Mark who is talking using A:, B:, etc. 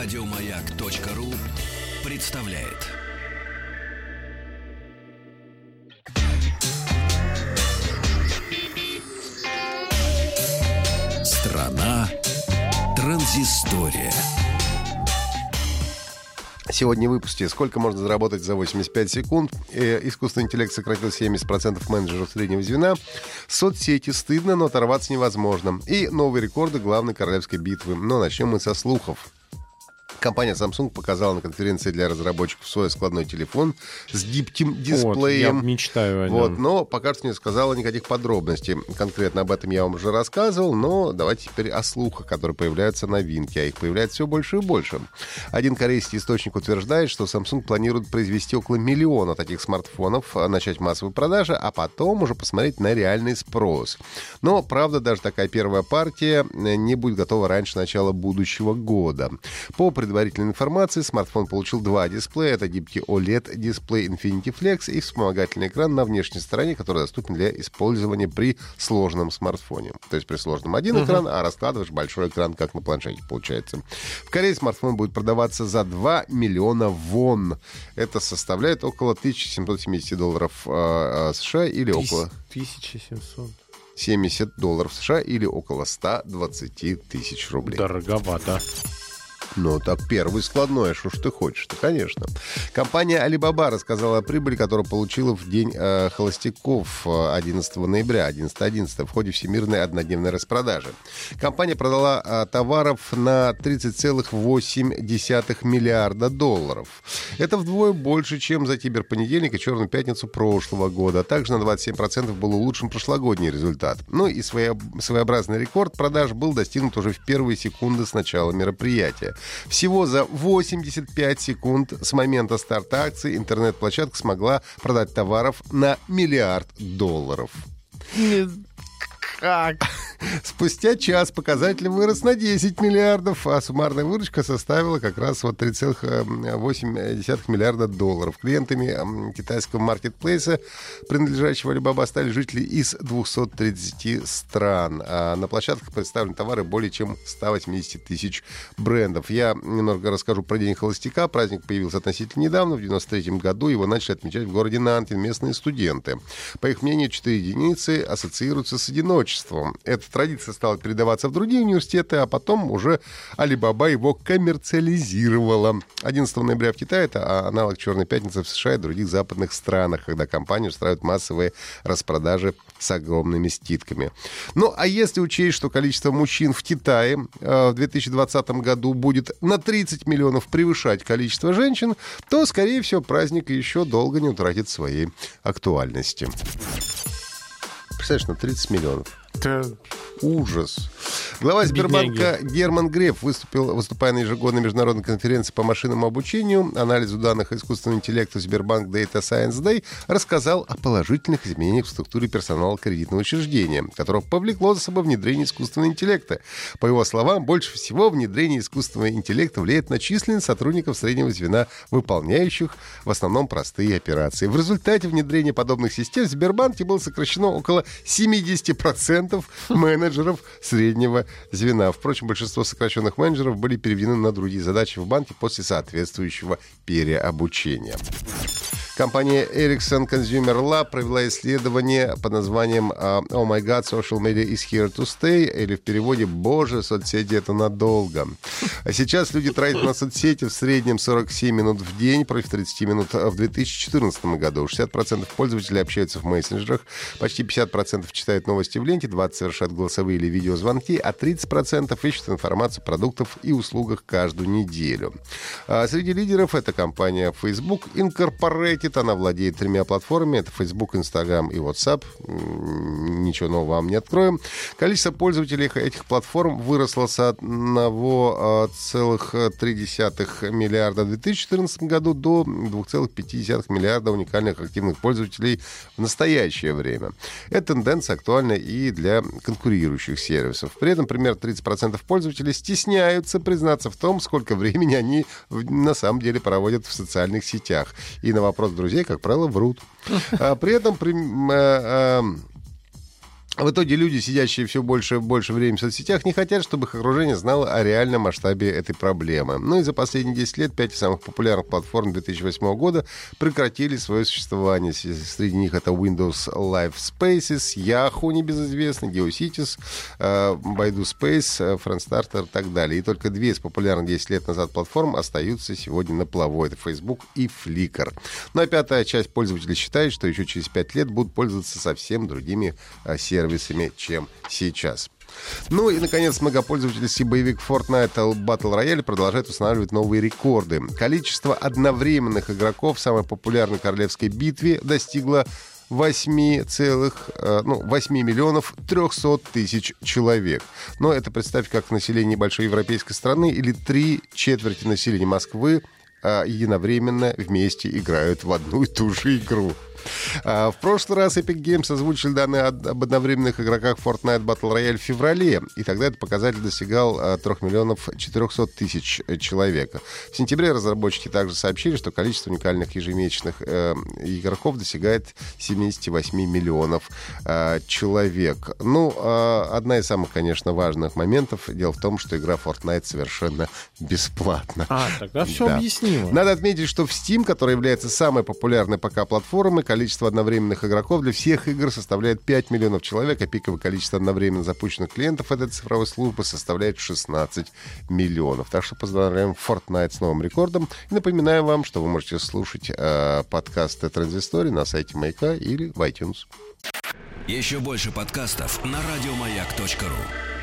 A: Радиомаяк.ру представляет. Страна транзистория.
B: Сегодня в выпуске «Сколько можно заработать за 85 секунд?» э, Искусственный интеллект сократил 70% менеджеров среднего звена. Соцсети стыдно, но оторваться невозможно. И новые рекорды главной королевской битвы. Но начнем мы со слухов. Компания Samsung показала на конференции для разработчиков свой складной телефон с гибким дисплеем.
C: Вот, я мечтаю о нем.
B: Вот, но пока что не сказала никаких подробностей. Конкретно об этом я вам уже рассказывал, но давайте теперь о слухах, которые появляются новинки, а их появляется все больше и больше. Один корейский источник утверждает, что Samsung планирует произвести около миллиона таких смартфонов, а, начать массовые продажи, а потом уже посмотреть на реальный спрос. Но, правда, даже такая первая партия э, не будет готова раньше начала будущего года. По предварительной информации, смартфон получил два дисплея. Это гибкий OLED-дисплей Infinity Flex и вспомогательный экран на внешней стороне, который доступен для использования при сложном смартфоне. То есть при сложном один uh-huh. экран, а раскладываешь большой экран, как на планшете получается. В Корее смартфон будет продаваться за 2 миллиона вон. Это составляет около 1770 долларов э, США или около...
C: 1700.
B: 70 долларов США или около 120 тысяч рублей.
C: Дороговато.
B: Ну, так первый складной, а что ж ты хочешь-то, конечно. Компания Alibaba рассказала о прибыли, которую получила в день э, холостяков э, 11 ноября, 11.11, в ходе всемирной однодневной распродажи. Компания продала э, товаров на 30,8 миллиарда долларов. Это вдвое больше, чем за киберпонедельник и черную пятницу прошлого года. Также на 27% был улучшен прошлогодний результат. Ну и своеобразный рекорд продаж был достигнут уже в первые секунды с начала мероприятия. Всего за 85 секунд с момента старта акции интернет-площадка смогла продать товаров на миллиард долларов.
C: Как?
B: Спустя час показатель вырос на 10 миллиардов, а суммарная выручка составила как раз вот 3,8 миллиарда долларов. Клиентами китайского маркетплейса, принадлежащего Alibaba, стали жители из 230 стран. А на площадках представлены товары более чем 180 тысяч брендов. Я немного расскажу про День холостяка. Праздник появился относительно недавно, в 93 году. Его начали отмечать в городе Нантин местные студенты. По их мнению, 4 единицы ассоциируются с одиночеством. Эта традиция стала передаваться в другие университеты, а потом уже Alibaba его коммерциализировала. 11 ноября в Китае это аналог «Черной пятницы» в США и других западных странах, когда компании устраивают массовые распродажи с огромными скидками. Ну, а если учесть, что количество мужчин в Китае э, в 2020 году будет на 30 миллионов превышать количество женщин, то, скорее всего, праздник еще долго не утратит своей актуальности. Представляешь, на 30 миллионов.
C: Это
B: Ужас. Глава Сбербанка Герман Греф выступил, выступая на ежегодной международной конференции по машинному обучению, анализу данных искусственного интеллекта Сбербанк Data Science Day, рассказал о положительных изменениях в структуре персонала кредитного учреждения, которое повлекло за собой внедрение искусственного интеллекта. По его словам, больше всего внедрение искусственного интеллекта влияет на численность сотрудников среднего звена, выполняющих в основном простые операции. В результате внедрения подобных систем в Сбербанке было сокращено около 70% менеджеров среднего звена. Впрочем, большинство сокращенных менеджеров были переведены на другие задачи в банке после соответствующего переобучения. Компания Ericsson Consumer Lab провела исследование под названием а, «Oh my God, social media is here to stay» или в переводе «Боже, соцсети — это надолго». А сейчас люди тратят на соцсети в среднем 47 минут в день против 30 минут в 2014 году. 60% пользователей общаются в мессенджерах, почти 50% читают новости в ленте, 20% совершают голосовые или видеозвонки, а 30% ищут информацию о продуктах и услугах каждую неделю. А среди лидеров это компания Facebook Incorporated, она владеет тремя платформами. Это Facebook, Instagram и WhatsApp. Ничего нового вам не откроем. Количество пользователей этих платформ выросло с 1,3 миллиарда в 2014 году до 2,5 миллиарда уникальных активных пользователей в настоящее время. Эта тенденция актуальна и для конкурирующих сервисов. При этом примерно 30% пользователей стесняются признаться в том, сколько времени они на самом деле проводят в социальных сетях. И на вопрос друзей, как правило, врут. А При этом э, э, В итоге люди, сидящие все больше и больше времени в соцсетях, не хотят, чтобы их окружение знало о реальном масштабе этой проблемы. Ну и за последние 10 лет пять самых популярных платформ 2008 года прекратили свое существование. Среди них это Windows Live Spaces, Yahoo небезызвестный, GeoCities, э, Baidu Space, э, Friendstarter и так далее. И только две из популярных 10 лет назад платформ остаются сегодня на плаву. Это Facebook и Flickr. Ну а пятая часть пользователей считает, что еще через 5 лет будут пользоваться совсем другими э, сервисами сервисами, чем сейчас. Ну и, наконец, многопользовательский боевик Fortnite Battle Royale продолжает устанавливать новые рекорды. Количество одновременных игроков в самой популярной королевской битве достигло 8 целых, э, ну, 8 миллионов 300 тысяч человек. Но это представь, как население небольшой европейской страны или три четверти населения Москвы э, единовременно вместе играют в одну и ту же игру. А, в прошлый раз Epic Games озвучили данные об одновременных игроках Fortnite Battle Royale в феврале, и тогда этот показатель достигал 3 а, миллионов 400 тысяч э, человек. В сентябре разработчики также сообщили, что количество уникальных ежемесячных э, игроков достигает 78 миллионов э, человек. Ну, одна из самых, конечно, важных моментов. Дело в том, что игра Fortnite совершенно бесплатна.
C: А, тогда все
B: да.
C: объяснимо.
B: Надо отметить, что в Steam, которая является самой популярной пока платформой, количество одновременных игроков для всех игр составляет 5 миллионов человек, а пиковое количество одновременно запущенных клиентов этой цифровой службы составляет 16 миллионов. Так что поздравляем Fortnite с новым рекордом. И напоминаем вам, что вы можете слушать э, подкасты Транзистории на сайте Маяка или в iTunes.
A: Еще больше подкастов на радиомаяк.ру